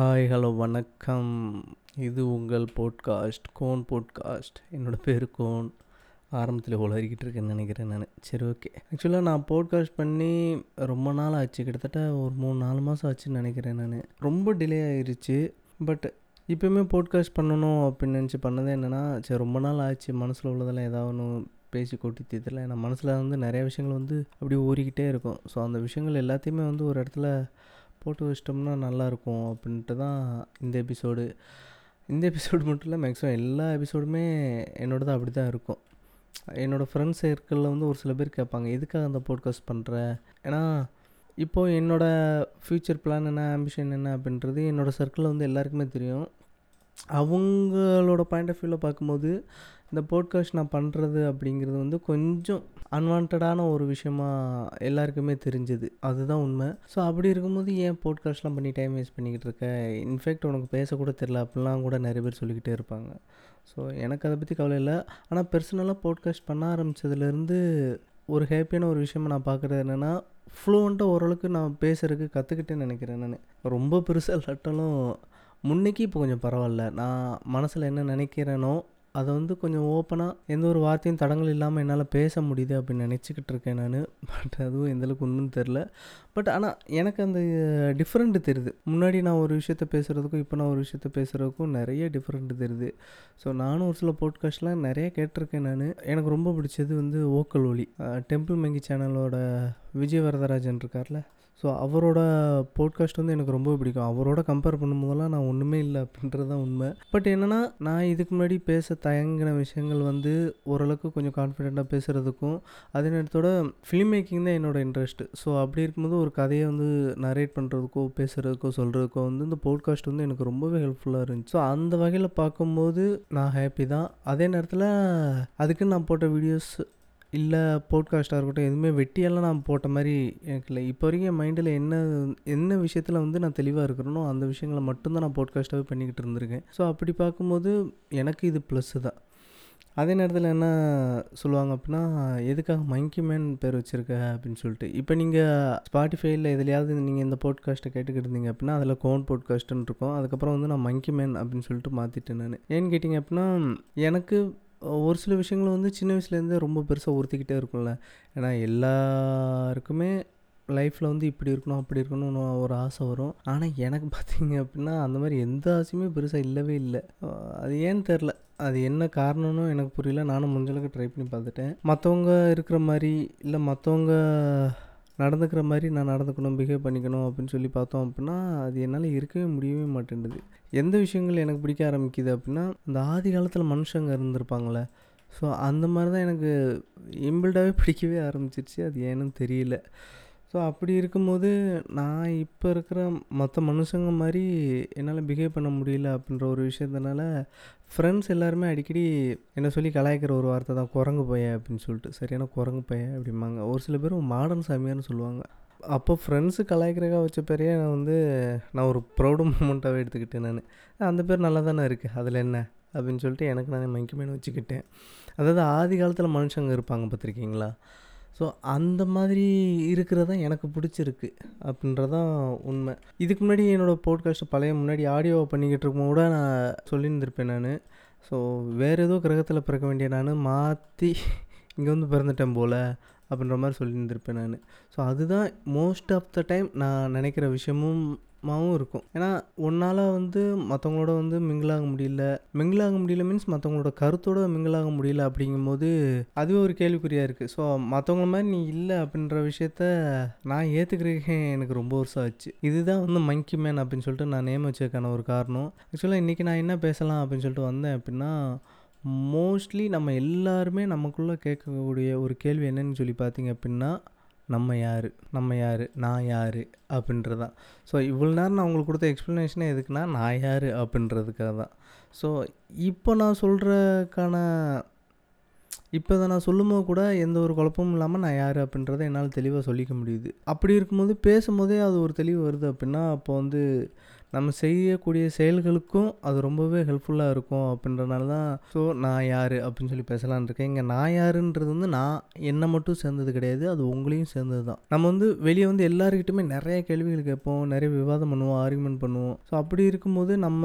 Hi hello வணக்கம். இது உங்கள் போட்காஸ்ட் கோன் போட்காஸ்ட் என்னோடய பேர் கோன் ஆரம்பத்தில் உளறிக்கிட்டு இருக்கேன்னு நினைக்கிறேன் நான். சரி ஓகே ஆக்சுவலாக நான் போட்காஸ்ட் பண்ணி ரொம்ப நாள் ஆச்சு. கிட்டத்தட்ட ஒரு மூணு நாலு மாதம் ஆச்சுன்னு நினைக்கிறேன் நான். ரொம்ப டிலே ஆகிருச்சு பட் இப்போயுமே போட்காஸ்ட் பண்ணணும் அப்படின்னு நினச்சி பண்ணதே என்னென்னா சரி ரொம்ப நாள் ஆச்சு. மனசில் உள்ளதெல்லாம் ஏதாவது ஒன்று பேசி கொட்டி தீர்த்தல ஏன்னா மனசில் வந்து நிறைய விஷயங்கள் வந்து அப்படியே ஊறிக்கிட்டே இருக்கும். ஸோ அந்த விஷயங்கள் எல்லாத்தையுமே வந்து ஒரு இடத்துல போட்டு வச்சிட்டோம்னா நல்லாயிருக்கும் அப்படின்ட்டு தான் இந்த எபிசோடு இந்த எபிசோடு மட்டும் இல்லை மேக்ஸிமம் எல்லா எபிசோடுமே என்னோடது அப்படி தான் இருக்கும். என்னோடய ஃப்ரெண்ட்ஸ் சர்க்கிளில் வந்து ஒரு சில பேர் கேட்பாங்க எதுக்காக அந்த போட்காஸ்ட் பண்ணுற ஏன்னா இப்போது என்னோடய ஃப்யூச்சர் பிளான் என்ன ஆம்பிஷன் என்ன அப்படின்றது என்னோடய சர்க்கிளில் வந்து எல்லாருக்குமே தெரியும். அவங்களோட பாயிண்ட் ஆஃப் வியூவில் பார்க்கும்போது இந்த போட்காஸ்ட் நான் பண்ணுறது அப்படிங்கிறது வந்து கொஞ்சம் அன்வான்டான ஒரு விஷயமா எல்லாருக்குமே தெரிஞ்சுது. அதுதான் உண்மை. ஸோ அப்படி இருக்கும்போது ஏன் போட்காஸ்ட்லாம் பண்ணி டைம் வேஸ்ட் பண்ணிக்கிட்டு இருக்க? இன்ஃபேக்ட் உனக்கு பேசக்கூட தெரில அப்படிலாம் கூட நிறைய பேர் சொல்லிக்கிட்டே இருப்பாங்க. ஸோ எனக்கு அதை பற்றி கவலை இல்லை. ஆனால் பர்சனலாக போட்காஸ்ட் பண்ண ஆரம்பித்ததுலேருந்து ஒரு ஹாப்பியான ஒரு விஷயமா நான் பார்க்குறது என்னென்னா ஃப்ளூவெண்ட்டாக ஓரளவுக்கு நான் பேசுகிறதுக்கு கற்றுக்கிட்டேன்னு நினைக்கிறேன் நான். ரொம்ப பெருசாக இல்லாட்டாலும் முன்னைக்கு இப்போ கொஞ்சம் பரவாயில்ல. நான் மனசில் என்ன நினைக்கிறேனோ அதை வந்து கொஞ்சம் ஓப்பனாக எந்த ஒரு வார்த்தையும் தடங்கள் இல்லாமல் என்னால் பேச முடியுது அப்படின்னு நினச்சிக்கிட்டு இருக்கேன் நான். பட் அதுவும் எந்தளவுக்கு உண்மைன்னு தெரில பட் ஆனால் எனக்கு அந்த டிஃப்ரெண்ட்டு தெரியுது. முன்னாடி நான் ஒரு விஷயத்த பேசுகிறதுக்கும் இப்போ நான் ஒரு விஷயத்த பேசுகிறதுக்கும் நிறைய டிஃப்ரெண்ட் தெரியுது. ஸோ நானும் ஒரு சில போட்காஸ்ட்லாம் நிறைய கேட்டிருக்கேன் நான். எனக்கு ரொம்ப பிடிச்சது வந்து ஓக்கல் ஒலி டெம்பிள் மங்கி சேனலோட விஜய் வரதராஜன் இருக்கார்ல. ஸோ அவரோட போட்காஸ்ட் வந்து எனக்கு ரொம்ப பிடிக்கும். அவரோட கம்பேர் பண்ணும்போதெல்லாம் நான் ஒன்றுமே இல்லை அப்படின்றது தான் உண்மை. பட் என்னென்னா நான் இதுக்கு முன்னாடி பேச தயங்கின விஷயங்கள் வந்து ஓரளவுக்கு கொஞ்சம் கான்ஃபிடெண்ட்டாக பேசுகிறதுக்கும் அதே நேரத்தோட ஃபிலிம் மேக்கிங் தான் என்னோடய இன்ட்ரெஸ்ட் ஸோ அப்படி இருக்கும்போது ஒரு கதையை வந்து நரேட் பண்ணுறதுக்கோ பேசுகிறதுக்கோ சொல்கிறதுக்கோ வந்து இந்த போட்காஸ்ட் வந்து எனக்கு ரொம்பவே ஹெல்ப்ஃபுல்லாக இருந்துச்சு. ஸோ அந்த வகையில் பார்க்கும்போது நான் ஹாப்பி தான். அதே நேரத்தில் அதுக்கு நான் போட்ட வீடியோஸ் இல்லை போட்காஸ்ட்டாக இருக்கட்டும் எதுவுமே வெட்டியெல்லாம் நான் போட்ட மாதிரி எனக்கு இல்லை. இப்போ வரைக்கும் என் மைண்டில் என்ன என்ன விஷயத்தில் வந்து நான் தெளிவாக இருக்கிறனோ அந்த விஷயங்களை மட்டும்தான் நான் போட்காஸ்ட்டாகவே பண்ணிக்கிட்டு இருந்திருக்கேன். ஸோ அப்படி பார்க்கும்போது எனக்கு இது ப்ளஸ்ஸு தான். அதே நேரத்தில் என்ன சொல்லுவாங்க அப்படின்னா எதுக்காக மங்கி மேன் பேர் வச்சுருக்க? அப்படின்னு சொல்லிட்டு. இப்போ நீங்கள் ஸ்பாட்டிஃபைல எதுலையாவது நீங்கள் இந்த போட்காஸ்ட்டை கேட்டுக்கிட்டு இருந்தீங்க அப்படின்னா அதில் கோன் போட்காஸ்ட்டுன்னு இருக்கும். அதுக்கப்புறம் வந்து நான் மங்கி மேன் அப்படின்னு சொல்லிட்டு மாற்றிட்டேன் நான். ஏன்னு கேட்டிங்க அப்படின்னா எனக்கு ஒரு சில விஷயங்கள் வந்து சின்ன வயசுலேருந்தே ரொம்ப பெருசாக உறுத்திக்கிட்டே இருக்கும்ல. ஏன்னா எல்லாருக்குமே லைஃப்பில் வந்து இப்படி இருக்கணும் அப்படி இருக்கணும்னு ஒரு ஆசை வரும். ஆனால் எனக்கு பார்த்தீங்க அப்படின்னா அந்த மாதிரி எந்த ஆசையுமே பெருசாக இல்லவே இல்லை. அது ஏன்னு தெரில. அது என்ன காரணம்னு எனக்கு புரியல. நானும் முடிஞ்சளவுக்கு ட்ரை பண்ணி பார்த்துட்டேன். மற்றவங்க இருக்கிற மாதிரி இல்லை மற்றவங்க நடந்துக்கிற மாதிரி நான் நடந்துக்கணும் பிஹேவ் பண்ணிக்கணும் அப்படின்னு சொல்லி பார்த்தோம் அப்படின்னா அது என்னால் இருக்கவே முடியவே மாட்டேங்குது எந்த விஷயங்கள் எனக்கு பிடிக்க ஆரம்பிக்குது அப்படின்னா இந்த ஆதி காலத்தில் மனுஷங்க இருந்திருப்பாங்களே ஸோ அந்த மாதிரி தான் எனக்கு இம்பிள்டாகவே பிடிக்கவே ஆரம்பிச்சிருச்சு. அது ஏன்னு தெரியல. ஸோ அப்படி இருக்கும்போது நான் இப்போ இருக்கிற மற்ற மனுஷங்க மாதிரி என்னால் பிஹேவ் பண்ண முடியல அப்படின்ற ஒரு விஷயத்தினால ஃப்ரெண்ட்ஸ் எல்லாருமே அடிக்கடி என்ன சொல்லி கலாய்க்கிற ஒரு வார்த்தை தான் குரங்கு பைய அப்படின்னு சொல்லிட்டு. சரியான குரங்கு பைய அப்படிம்பாங்க. ஒரு சில பேர் மாடர்ன் சாமியார்னு சொல்லுவாங்க. அப்போ ஃப்ரெண்ட்ஸு கலாய்க்கிறக்காக வச்ச பேரையே நான் வந்து நான் ஒரு ப்ரௌடு மூமெண்ட்டாகவே எடுத்துக்கிட்டேன் நான். அந்த பேர் நல்லா தானே இருக்குது அதில் என்ன? அப்படின்னு சொல்லிட்டு எனக்கு நான் மங்கிமேனு வச்சுக்கிட்டேன். அதாவது ஆதி காலத்தில் மனுஷங்க இருப்பாங்க பார்த்துருக்கீங்களா? ஸோ அந்த மாதிரி இருக்கிறது தான் எனக்கு பிடிச்சிருக்கு அப்படின்றதான் உண்மை. இதுக்கு முன்னாடி என்னோடய போட்காஸ்ட் பழைய முன்னாடி ஆடியோவை பண்ணிக்கிட்டு இருக்கும் கூட நான் சொல்லியிருந்திருப்பேன் நான். ஸோ வேறு ஏதோ கிரகத்தில் பிறக்க வேண்டிய நான் மாற்றி இங்கே வந்து பிறந்துட்டேன் போல் அப்படின்ற மாதிரி சொல்லியிருந்திருப்பேன் நான். ஸோ அதுதான் மோஸ்ட் ஆஃப் த டைம் நான் நினைக்கிற விஷயமும் மாவும் இருக்கும். ஏன்னா உன்னால் வந்து மற்றவங்களோட வந்து மிங்கிளாக முடியல. மிங்கிளாக முடியல மீன்ஸ் மற்றவங்களோட கருத்தோட மிங்கிளாக முடியல அப்படிங்கும்போது அதுவே ஒரு கேள்விக்குறியாக இருக்குது ஸோ மற்றவங்கள மாதிரி நீ இல்லை அப்படின்ற விஷயத்த நான் ஏற்றுக்கிறேன் எனக்கு ரொம்ப வருஷம் ஆச்சு. இதுதான் வந்து மங்கி மேன் அப்படின்னு சொல்லிட்டு நான் நேம் வச்சதுக்கான ஒரு காரணம். ஆக்சுவலாக இன்றைக்கி நான் என்ன பேசலாம் அப்படின்னு சொல்லிட்டு வந்தேன் அப்படின்னா மோஸ்ட்லி நம்ம எல்லாருமே நமக்குள்ளே கேட்கக்கூடிய ஒரு கேள்வி என்னன்னு சொல்லி பார்த்தீங்க அப்படின்னா நம்ம யார்? நம்ம யார்? நான் யார்? அப்படின்றதான் ஸோ இவ்வளோ நேரம் நான் உங்களுக்கு கொடுத்த எக்ஸ்ப்ளனேஷனே எதுக்குன்னா நான் யார்? அப்படின்றதுக்காக தான். ஸோ இப்போ நான் சொல்கிறக்கான இப்போ இதை நான் சொல்லும்போது கூட எந்த ஒரு குழப்பமும் இல்லாமல் நான் யார் அப்படின்றத என்னால் தெளிவாக சொல்லிக்க முடியுது. அப்படி இருக்கும்போது பேசும்போதே அது ஒரு தெளிவு வருது அப்படின்னா அப்போ வந்து நம்ம செய்யக்கூடிய செயல்களுக்கும் அது ரொம்பவே ஹெல்ப்ஃபுல்லாக இருக்கும் அப்படின்றனால தான். ஸோ நான் யார் அப்படின்னு சொல்லி பேசலான் இருக்கேன். இங்கே நான் யாருன்றது வந்து நான் என்னை மட்டும் சேர்ந்தது கிடையாது அது உங்களையும் சேர்ந்தது தான். நம்ம வந்து வெளியே வந்து எல்லாருக்கிட்டுமே நிறைய கேள்விகள் கேட்போம் நிறைய விவாதம் பண்ணுவோம் ஆர்குமெண்ட் பண்ணுவோம். ஸோ அப்படி இருக்கும்போது நம்ம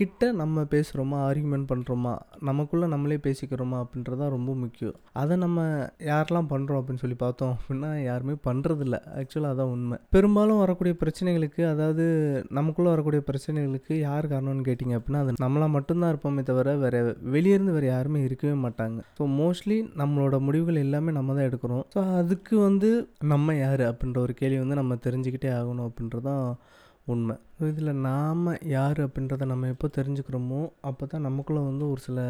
கிட்ட நம்ம பேசுகிறோமா ஆர்குமெண்ட் பண்ணுறோமா நமக்குள்ளே நம்மளே பேசிக்கிறோமா அப்படின்றது தான் ரொம்ப முக்கியம். அதை நம்ம யாரெல்லாம் பண்ணுறோம் அப்படின்னு சொல்லி பார்த்தோம் அப்படின்னா யாருமே பண்ணுறதில்ல ஆக்சுவலாக அதான் உண்மை. பெரும்பாலும் வரக்கூடிய பிரச்சனைகளுக்கு அதாவது நமக்குள்ளே வரக்கூடிய பிரச்சனைகளுக்கு யார் காரணம்னு கேட்டிங்க அப்படின்னா அது நம்மளாக மட்டும்தான் இருப்போமே தவிர வேறு வெளியேருந்து வேறு யாருமே இருக்கவே மாட்டாங்க. ஸோ மோஸ்ட்லி நம்மளோட முடிவுகள் எல்லாமே நம்ம தான் எடுக்கிறோம். ஸோ அதுக்கு வந்து நம்ம யார் அப்படின்ற ஒரு கேள்வி வந்து நம்ம தெரிஞ்சுக்கிட்டே ஆகணும் அப்படின்றதான் உண்மை. ஸோ இதில் நாம் யார் அப்படின்றத நம்ம எப்போ தெரிஞ்சுக்கிறோமோ அப்போ தான் நமக்குள்ளே வந்து ஒரு சில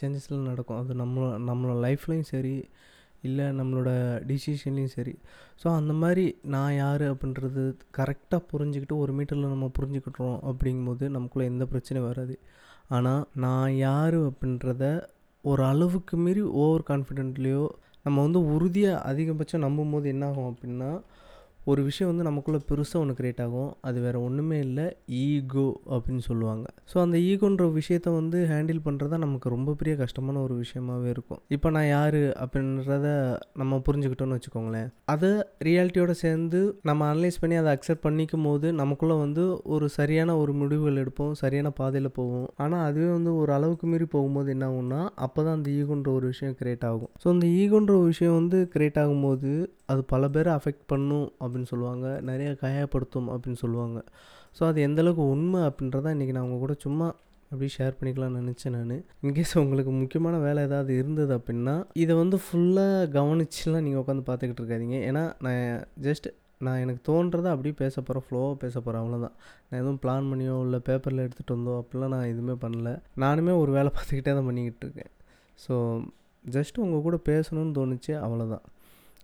சேஞ்சஸ்லாம் நடக்கும். அது நம்ம நம்மளோட லைஃப்லேயும் சரி இல்லை நம்மளோட டிசிஷன்லேயும் சரி. ஸோ அந்த மாதிரி நான் யார் அப்படின்றது கரெக்டாக புரிஞ்சுக்கிட்டு ஒரு மீட்டரில் நம்ம புரிஞ்சுக்கிட்டோம் அப்படிங்கும்போது நமக்குள்ளே எந்த பிரச்சனையும் வராது. ஆனால் நான் யார் அப்படின்றத ஒரு அளவுக்கு மீறி ஓவர் கான்ஃபிடென்ட்லேயோ நம்ம வந்து உறுதியாக அதிகபட்சம் நம்பும்போது என்ன ஆகும் அப்படின்னா ஒரு விஷயம் வந்து நமக்குள்ளே பெருசாக ஒன்று க்ரியேட் ஆகும். அது வேறு ஒன்றுமே இல்லை. ஈகோ அப்படின்னு சொல்லுவாங்க. ஸோ அந்த ஈகோன்ற விஷயத்த வந்து ஹேண்டில் பண்ணுறது தான் நமக்கு ரொம்ப பெரிய கஷ்டமான ஒரு விஷயமாவே இருக்கும். இப்போ நான் யார் அப்படின்றத நம்ம புரிஞ்சுக்கிட்டோன்னு வச்சுக்கோங்களேன். அதை ரியாலிட்டியோட சேர்ந்து நம்ம அனலைஸ் பண்ணி அதை அக்செப்ட் பண்ணிக்கும் போது நமக்குள்ளே வந்து ஒரு சரியான ஒரு முடிவுகள் எடுப்போம். சரியான பாதையில் போவோம். ஆனால் அதுவே வந்து ஒரு அளவுக்கு மீறி போகும்போது என்ன ஆகும்னா அப்போ தான் அந்த ஈகோன்ற ஒரு விஷயம் க்ரியேட் ஆகும். ஸோ அந்த ஈகோன்ற ஒரு விஷயம் வந்து க்ரியேட் ஆகும்போது அது பல பேரை அஃபெக்ட் பண்ணும் அப்படின்னு அப்படின்னு சொல்லுவாங்க. நிறைய காயப்படுத்தும் அப்படின்னு சொல்லுவாங்க. ஸோ அது எந்தளவுக்கு உண்மை அப்படின்றத இன்றைக்கி நான் உங்கள் கூட சும்மா அப்படி ஷேர் பண்ணிக்கலாம்னு நினச்சேன் நான். இன்கேஸ் உங்களுக்கு முக்கியமான வேலை ஏதாவது இருந்தது அப்படின்னா இதை வந்து ஃபுல்லாக கவனிச்சுலாம் நீங்கள் உட்காந்து பார்த்துக்கிட்டு இருக்காதீங்க. ஏன்னா நான் ஜஸ்ட் நான் எனக்கு தோன்றதை அப்படியே பேச போகிறேன் ஃப்ளோவாக பேச போகிறேன் அவ்வளோதான் நான் எதுவும் பிளான் பண்ணியோ இல்லை பேப்பரில் எடுத்துகிட்டு வந்தோ அப்படிலாம் நான் எதுவுமே பண்ணல. நானுமே ஒரு வேலை பார்த்துக்கிட்டே தான் பண்ணிக்கிட்டு இருக்கேன். ஸோ ஜஸ்ட் உங்கள் கூட பேசணும்னு தோணுச்சு அவ்வளோதான்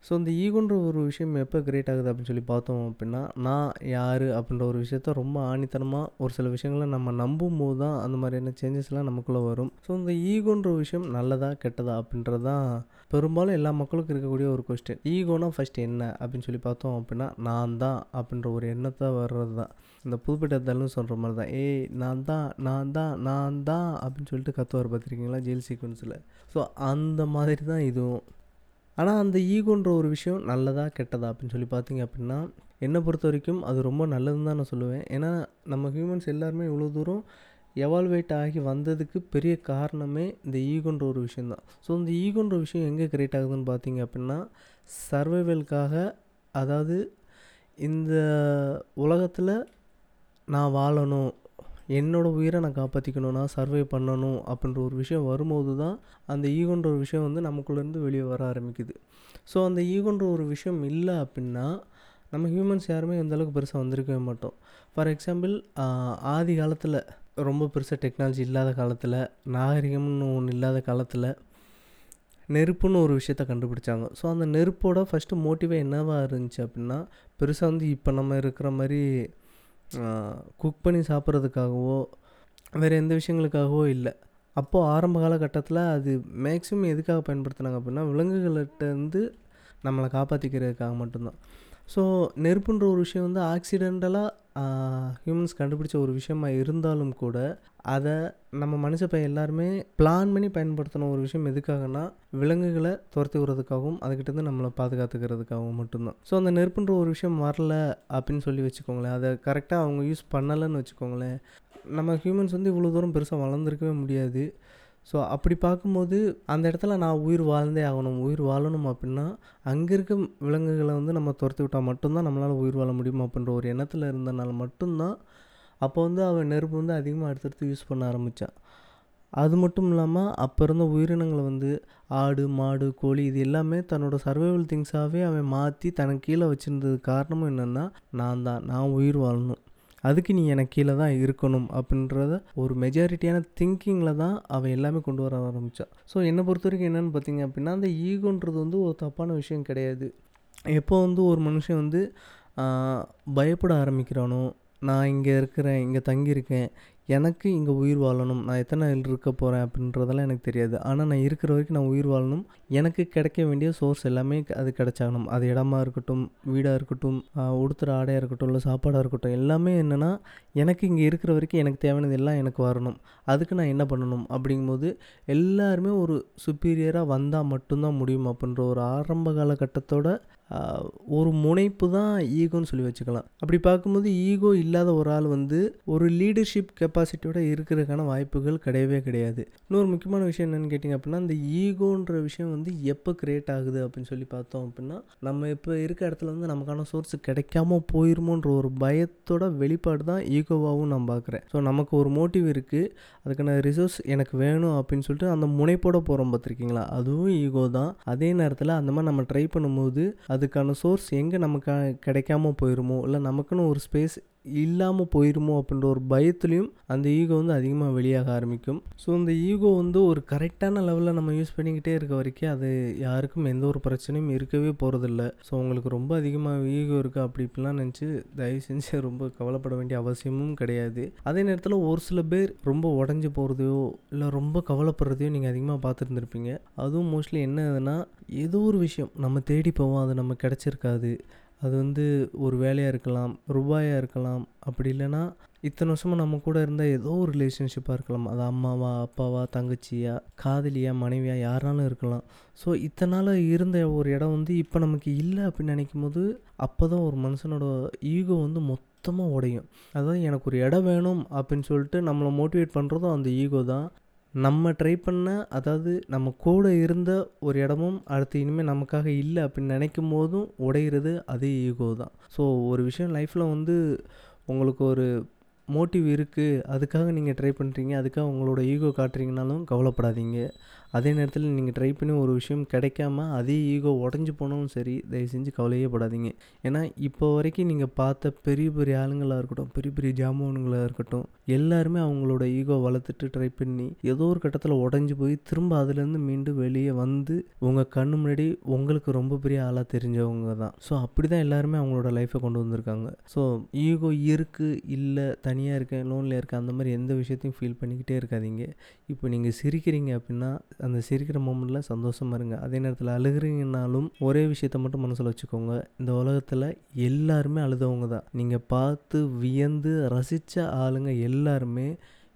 ஸோ இந்த ஈகோன்ற ஒரு விஷயம் எப்போ கிரியேட் ஆகுது அப்படின்னு சொல்லி பார்த்தோம் அப்படின்னா நான் யார் அப்படின்ற ஒரு விஷயத்த ரொம்ப ஆணித்தனமாக ஒரு சில விஷயங்களை நம்ம நம்பும் போது தான் அந்த மாதிரியான சேஞ்சஸ்லாம் நமக்குள்ளே வரும். ஸோ இந்த ஈகோன்ற விஷயம் நல்லதா கெட்டதா அப்படின்றது தான் பெரும்பாலும் எல்லா மக்களுக்கும் இருக்கக்கூடிய ஒரு கொஸ்டின் ஈகோனா ஃபஸ்ட் என்ன அப்படின்னு சொல்லி பார்த்தோம் அப்படின்னா நான் தான் அப்படின்ற ஒரு எண்ணத்தை வர்றது தான். இந்த புதுப்பட்டத்தாலும் சொல்கிற மாதிரி தான். ஏய் நான் தான் நான் தான் நான் தான் அப்படின்னு சொல்லிட்டு கத்துவார் பார்த்துருக்கீங்களா? ஜெயில் சீக்வன்ஸில் ஸோ அந்த மாதிரி தான் இதுவும். ஆனால் அந்த ஈகோன்ற ஒரு விஷயம் நல்லதா கெட்டதா அப்படின்னு சொல்லி பார்த்தீங்க அப்படின்னா என்னை பொறுத்த வரைக்கும் அது ரொம்ப நல்லதுன்னு தான் நான் சொல்லுவேன். ஏன்னா நம்ம ஹியூமன்ஸ் எல்லாருமே இவ்வளோ தூரம் எவால்வேட் ஆகி வந்ததுக்கு பெரிய காரணமே இந்த ஈகோன்ற ஒரு விஷயந்தான் ஸோ இந்த ஈகோன்ற விஷயம் எங்கே கிரியேட் ஆகுதுன்னு பார்த்தீங்க அப்படின்னா சர்வைவலுக்காக அதாவது இந்த உலகத்தில் நான் வாழணும் என்னோடய உயிரை நான் காப்பாற்றிக்கணும்னா சர்வை பண்ணணும் அப்படின்ற ஒரு விஷயம் வரும்போது தான் அந்த ஈகோன்ற ஒரு விஷயம் வந்து நமக்குள்ளேருந்து வெளியே வர ஆரம்பிக்குது. ஸோ அந்த ஈகோன்ற ஒரு விஷயம் இல்லை அப்படின்னா நம்ம ஹியூமன்ஸ் யாருமே எந்தளவுக்கு பெருசாக வந்திருக்கவே மாட்டோம். ஃபார் எக்ஸாம்பிள் ஆதி காலத்தில் ரொம்ப பெருசாக டெக்னாலஜி இல்லாத காலத்தில் நாகரிகம்னு ஒன்று இல்லாத காலத்தில் நெருப்புன்னு ஒரு விஷயத்த கண்டுபிடிச்சாங்க. ஸோ அந்த நெருப்போட ஃபஸ்ட்டு மோட்டிவே என்னவாக இருந்துச்சு அப்படின்னா பெருசாக வந்து இப்போ நம்ம இருக்கிற மாதிரி குக் பண்ணி சாப்பிட்றதுக்காகவோ வேறு எந்த விஷயங்களுக்காகவோ இல்லை. அப்போது ஆரம்ப காலகட்டத்தில் அது மேக்ஸிமம் எதுக்காக பயன்படுத்தினாங்க அப்படின்னா விலங்குகள்கிட்டருந்து நம்மளை காப்பாற்றிக்கிறதுக்காக மட்டும்தான். ஸோ நெருப்புன்ற ஒரு விஷயம் வந்து ஆக்சிடெண்டலாக ஹியூமன்ஸ் கண்டுபிடிச்ச ஒரு விஷயமா இருந்தாலும் கூட அதை நம்ம மனுஷ பையன் எல்லாருமே பிளான் பண்ணி பயன்படுத்தின ஒரு விஷயம் எதுக்காகனா விலங்குகளை துரத்தி விடுறதுக்காகவும் அதுக்கிட்டேருந்து நம்மளை பாதுகாத்துக்கிறதுக்காகவும் மட்டும்தான். ஸோ அந்த நெருப்புன்ற ஒரு விஷயம் வரல அப்படின்னு சொல்லி வச்சுக்கோங்களேன். அதை கரெக்டாக அவங்க யூஸ் பண்ணலைன்னு வச்சுக்கோங்களேன். நம்ம ஹியூமன்ஸ் வந்து இவ்வளோ தூரம் பெருசாக வளர்ந்துருக்கவே முடியாது. ஸோ அப்படி பார்க்கும்போது அந்த இடத்துல நான் உயிர் வாழ்ந்தே ஆகணும். உயிர் வாழணும் அப்படின்னா அங்கே இருக்க விலங்குகளை வந்து நம்ம துரத்து விட்டால் மட்டும்தான் நம்மளால் உயிர் வாழ முடியும் அப்படின்ற ஒரு எண்ணத்தில் இருந்தனால மட்டும்தான் அப்போ வந்து அவன் நெருப்பு வந்து அதிகமாக அடுத்தடுத்து யூஸ் பண்ண ஆரம்பித்தான் அது மட்டும் இல்லாமல் அப்போ இருந்த உயிரினங்களை வந்து ஆடு மாடு கோழி இது எல்லாமே தன்னோட சர்வைவல் திங்ஸாகவே அவன் மாற்றி தனக்கு கீழே வச்சுருந்தது காரணமும் என்னென்னா நான் தான். நான் உயிர் வாழணும். அதுக்கு நீ எனக்கு கீழே தான் இருக்கணும் அப்படின்றத ஒரு மெஜாரிட்டியான திங்கிங்கில் தான் அவன் எல்லாமே கொண்டு வர ஆரம்பித்தான் ஸோ என்னை பொறுத்த வரைக்கும் என்னென்னு பார்த்தீங்க அப்படின்னா அந்த ஈகோன்றது வந்து ஒரு தப்பான விஷயம் கிடையாது. எப்போ வந்து ஒரு மனுஷன் வந்து பயப்பட ஆரம்பிக்கிறானோ நான் இங்கே இருக்கிறேன் இங்கே தங்கியிருக்கேன் எனக்கு இங்கே உயிர் வாழணும் நான் எத்தனை நாள் இருக்க போகிறேன் அப்படின்றதெல்லாம் எனக்கு தெரியாது. ஆனால் நான் இருக்கிற வரைக்கும் நான் உயிர் வாழணும். எனக்கு கிடைக்க வேண்டிய சோர்ஸ் எல்லாமே அது கிடைச்சாகணும். அது இடமா இருக்கட்டும் வீடாக இருக்கட்டும் உடுத்துற ஆடையாக இருக்கட்டும் இல்லை சாப்பாடாக இருக்கட்டும் எல்லாமே என்னென்னா எனக்கு இங்கே இருக்கிற வரைக்கும் எனக்கு தேவையானது எல்லாம் எனக்கு வரணும். அதுக்கு நான் என்ன பண்ணணும் அப்படிங்கும்போது எல்லாருமே ஒரு சுப்பீரியராக வந்தால் மட்டும்தான் முடியும் அப்படின்ற ஒரு ஆரம்ப காலகட்டத்தோட ஒரு முனைப்பு தான் ஈகோன்னு சொல்லி வச்சுக்கலாம். அப்படி பார்க்கும்போது ஈகோ இல்லாத ஒரு ஆள் வந்து ஒரு லீடர்ஷிப் கெப்பாசிட்டியோட இருக்கிறதுக்கான வாய்ப்புகள் கிடையவே கிடையாது. இன்னொரு முக்கியமான விஷயம் என்னென்னு கேட்டிங்க அப்படின்னா இந்த ஈகோன்ற விஷயம் வந்து எப்போ கிரியேட் ஆகுது அப்படின்னு சொல்லி பார்த்தோம் அப்படின்னா நம்ம இப்போ இருக்க இடத்துல வந்து நமக்கான சோர்ஸ் கிடைக்காம போயிருமோன்ற ஒரு பயத்தோட வெளிப்பாடு தான் ஈகோவாகவும் நான் பார்க்குறேன். ஸோ நமக்கு ஒரு மோட்டிவ் இருக்குது அதுக்கான ரிசோர்ஸ் எனக்கு வேணும் அப்படின்னு சொல்லிட்டு அந்த முனைப்போட போகிறோம் பார்த்துருக்கீங்களா? அதுவும் ஈகோ தான். அதே நேரத்தில் அந்த மாதிரி நம்ம ட்ரை பண்ணும்போது அது அதுக்கான சோர்ஸ் எங்கே நமக்கு கிடைக்காம போயிருமோ? இல்லை நமக்குன்னு ஒரு ஸ்பேஸ் இல்லாமல் போயிடுமோ அப்படின்ற ஒரு பயத்துலேயும் அந்த ஈகோ வந்து அதிகமாக வெளியாக ஆரம்பிக்கும். ஸோ இந்த ஈகோ வந்து ஒரு கரெக்டான லெவலில் நம்ம யூஸ் பண்ணிக்கிட்டே இருக்க வரைக்கும் அது யாருக்கும் எந்த ஒரு பிரச்சனையும் இருக்கவே போகிறதில்ல ஸோ உங்களுக்கு ரொம்ப அதிகமாக ஈகோ இருக்குது அப்படி இப்படிலாம் நினச்சி தயவு செஞ்சு ரொம்ப கவலைப்பட வேண்டிய அவசியமும் கிடையாது. அதே நேரத்தில் ஒரு சில பேர் ரொம்ப உடஞ்சி போகிறதையோ இல்லை ரொம்ப கவலைப்படுறதையோ நீங்கள் அதிகமாக பார்த்துருந்துருப்பீங்க. அதுவும் மோஸ்ட்லி என்ன ஆகுதுன்னா ஏதோ ஒரு விஷயம் நம்ம தேடி போவோம் அது நம்ம கிடச்சிருக்காது. அது வந்து ஒரு வேலையாக இருக்கலாம் ரூபாயாக இருக்கலாம் அப்படி இல்லைன்னா இத்தனை வருஷமாக நம்ம கூட இருந்த ஏதோ ஒரு ரிலேஷன்ஷிப்பாக இருக்கலாம். அது அம்மாவா அப்பாவா தங்கச்சியா காதலியா மனைவியா யாருனாலும் இருக்கலாம். ஸோ இத்தனை நாள் இருந்த ஒரு இடம் வந்து இப்போ நமக்கு இல்லை அப்படின்னு நினைக்கும் போது அப்போ தான் ஒரு மனுஷனோட ஈகோ வந்து மொத்தமாக உடையும். அதாவது எனக்கு ஒரு இடம் வேணும் அப்படின்னு சொல்லிட்டு நம்மளை மோட்டிவேட் பண்ணுறதும் அந்த ஈகோ தான். நம்ம ட்ரை பண்ண அதாவது நம்ம கூட இருந்த ஒரு இடமும் அடுத்து இனிமேல் நமக்காக இல்லை அப்படின்னு நினைக்கும் போதும் உடையிறது அதே ஈகோ தான். ஸோ ஒரு விஷயம் லைஃப்பில் வந்து உங்களுக்கு ஒரு மோட்டிவ் இருக்குது அதுக்காக நீங்கள் ட்ரை பண்ணுறீங்க அதுக்காக உங்களோட ஈகோ காட்டுறீங்கனாலும் கவலைப்படாதீங்க. அதே நேரத்தில் நீங்கள் ட்ரை பண்ணி ஒரு விஷயம் கிடைக்காம அதே ஈகோ உடஞ்சி போனாலும் சரி தயவு செஞ்சு கவலையே படாதீங்க. ஏன்னா இப்போ வரைக்கும் நீங்கள் பார்த்த பெரிய பெரிய ஆளுங்களாக இருக்கட்டும் பெரிய பெரிய ஜாமானுங்களாக இருக்கட்டும் எல்லாருமே அவங்களோட ஈகோ வளர்த்துட்டு ட்ரை பண்ணி ஏதோ ஒரு கட்டத்தில் உடஞ்சி போய் திரும்ப அதுலேருந்து மீண்டும் வெளியே வந்து உங்கள் கண்ணு முன்னாடி உங்களுக்கு ரொம்ப பெரிய ஆளாக தெரிஞ்சவங்க தான். ஸோ அப்படி தான் எல்லாருமே அவங்களோட லைஃப்பை கொண்டு வந்திருக்காங்க. ஸோ ஈகோ இருக்குது இல்லை தனியாக இருக்கேன் லோனில் இருக்கேன் அந்த மாதிரி எந்த விஷயத்தையும் ஃபீல் பண்ணிக்கிட்டே இருக்காதீங்க. இப்போ நீங்கள் சிரிக்கிறீங்க அப்படின்னா அந்த சிரிக்கிற மூமெண்ட்டில் சந்தோஷமாக இருங்க. அதே நேரத்தில் அழுகிறீங்கனாலும் ஒரே விஷயத்த மட்டும் மனசில் வச்சுக்கோங்க. இந்த உலகத்தில் எல்லாருமே அழுதவங்க தான். நீங்கள் பார்த்து வியந்து ரசித்த ஆளுங்க எல்லாருமே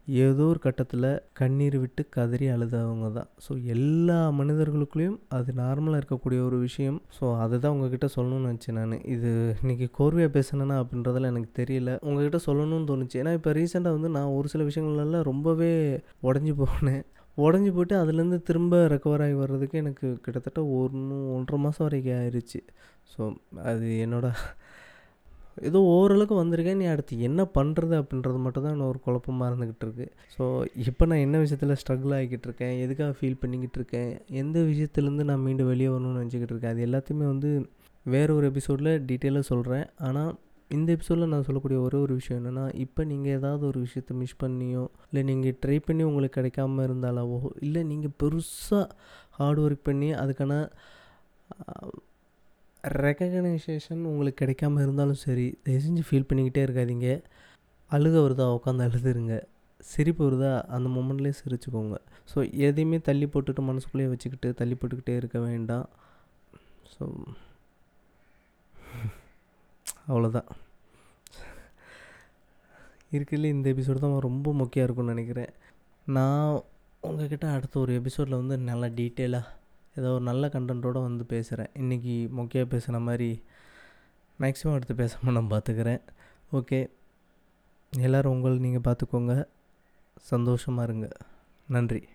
ஏதோ ஒரு கட்டத்தில் கண்ணீர் விட்டு கதறி அழுதவங்க தான். ஸோ எல்லா மனிதர்களுக்குள்ளேயும் அது நார்மலாக இருக்கக்கூடிய ஒரு விஷயம். ஸோ அதை தான் உங்ககிட்ட சொல்லணும்னு நினச்சேன் நான். இது இன்றைக்கி கோர்வையாக பேசினேன்னா அப்படின்றதில் எனக்கு தெரியல. உங்ககிட்ட சொல்லணும்னு தோணுச்சு. ஏன்னா இப்போ ரீசெண்டாக வந்து நான் ஒரு சில விஷயங்கள்லாம் ரொம்பவே உடஞ்சி போனேன். உடஞ்சி போயிட்டு அதுலேருந்து திரும்ப ரெக்கவர் ஆகி வர்றதுக்கு எனக்கு கிட்டத்தட்ட ஒன்று ஒன்றரை மாதம் வரைக்கும் ஆயிடுச்சு ஸோ அது என்னோடய ஏதோ ஓரளவுக்கு வந்திருக்கேன். நீ அடுத்து என்ன பண்ணுறது அப்படின்றது மட்டும் தான் ஒரு குழப்பமாக இருந்துக்கிட்டு இருக்கு. ஸோ இப்போ நான் என்ன விஷயத்தில் ஸ்ட்ரகிள் ஆகிக்கிட்டு இருக்கேன்? எதுக்காக ஃபீல் பண்ணிக்கிட்டு இருக்கேன்? எந்த விஷயத்துலேருந்து நான் மீண்டும் வெளியே வரணும்னு நினச்சிக்கிட்டு இருக்கேன்? அது எல்லாத்தையுமே வந்து வேறு ஒரு எபிசோடில் டீட்டெயிலாக சொல்கிறேன் ஆனால் இந்த எபிசோடில் நான் சொல்லக்கூடிய ஒரே ஒரு விஷயம் என்னென்னா இப்போ நீங்கள் ஏதாவது ஒரு விஷயத்த மிஸ் பண்ணியோ இல்லை நீங்கள் ட்ரை பண்ணி உங்களுக்கு கிடைக்காம இருந்தாலாவோ இல்லை நீங்கள் பெருசாக ஹார்ட் ஒர்க் பண்ணி அதுக்கான ரெக்கக்னைசேஷன் உங்களுக்கு கிடைக்காம இருந்தாலும் சரி தயவு செஞ்சு ஃபீல் பண்ணிக்கிட்டே இருக்காதீங்க. அழுக வருதா உட்காந்து அழுதுருங்க. சிரிப்பு வருதா அந்த மொமெண்ட்லேயே சிரிச்சுக்கோங்க. ஸோ எதையுமே தள்ளி போட்டுட்டு மனசுக்குள்ளேயே வச்சுக்கிட்டு தள்ளி போட்டுக்கிட்டே இருக்க வேண்டாம். ஸோ அவ்வளோதான் இருக்கிறதுல இந்த எபிசோடு தான் ரொம்ப முக்கியம் இருக்கும்னு நினைக்கிறேன். நான் உங்ககிட்ட அடுத்த ஒரு எபிசோடில் வந்து நல்லா டீட்டெயிலாக ஏதோ ஒரு நல்ல கண்டென்ட்டோடு வந்து பேசுகிறேன் இன்றைக்கி மொக்கையாக பேசுன மாதிரி மேக்ஸிமம் எடுத்து பேசாமல் நான் பார்த்துக்கிறேன் ஓகே எல்லோரும் உங்களை நீங்கள் பார்த்துக்கோங்க சந்தோஷமாக இருங்க. நன்றி.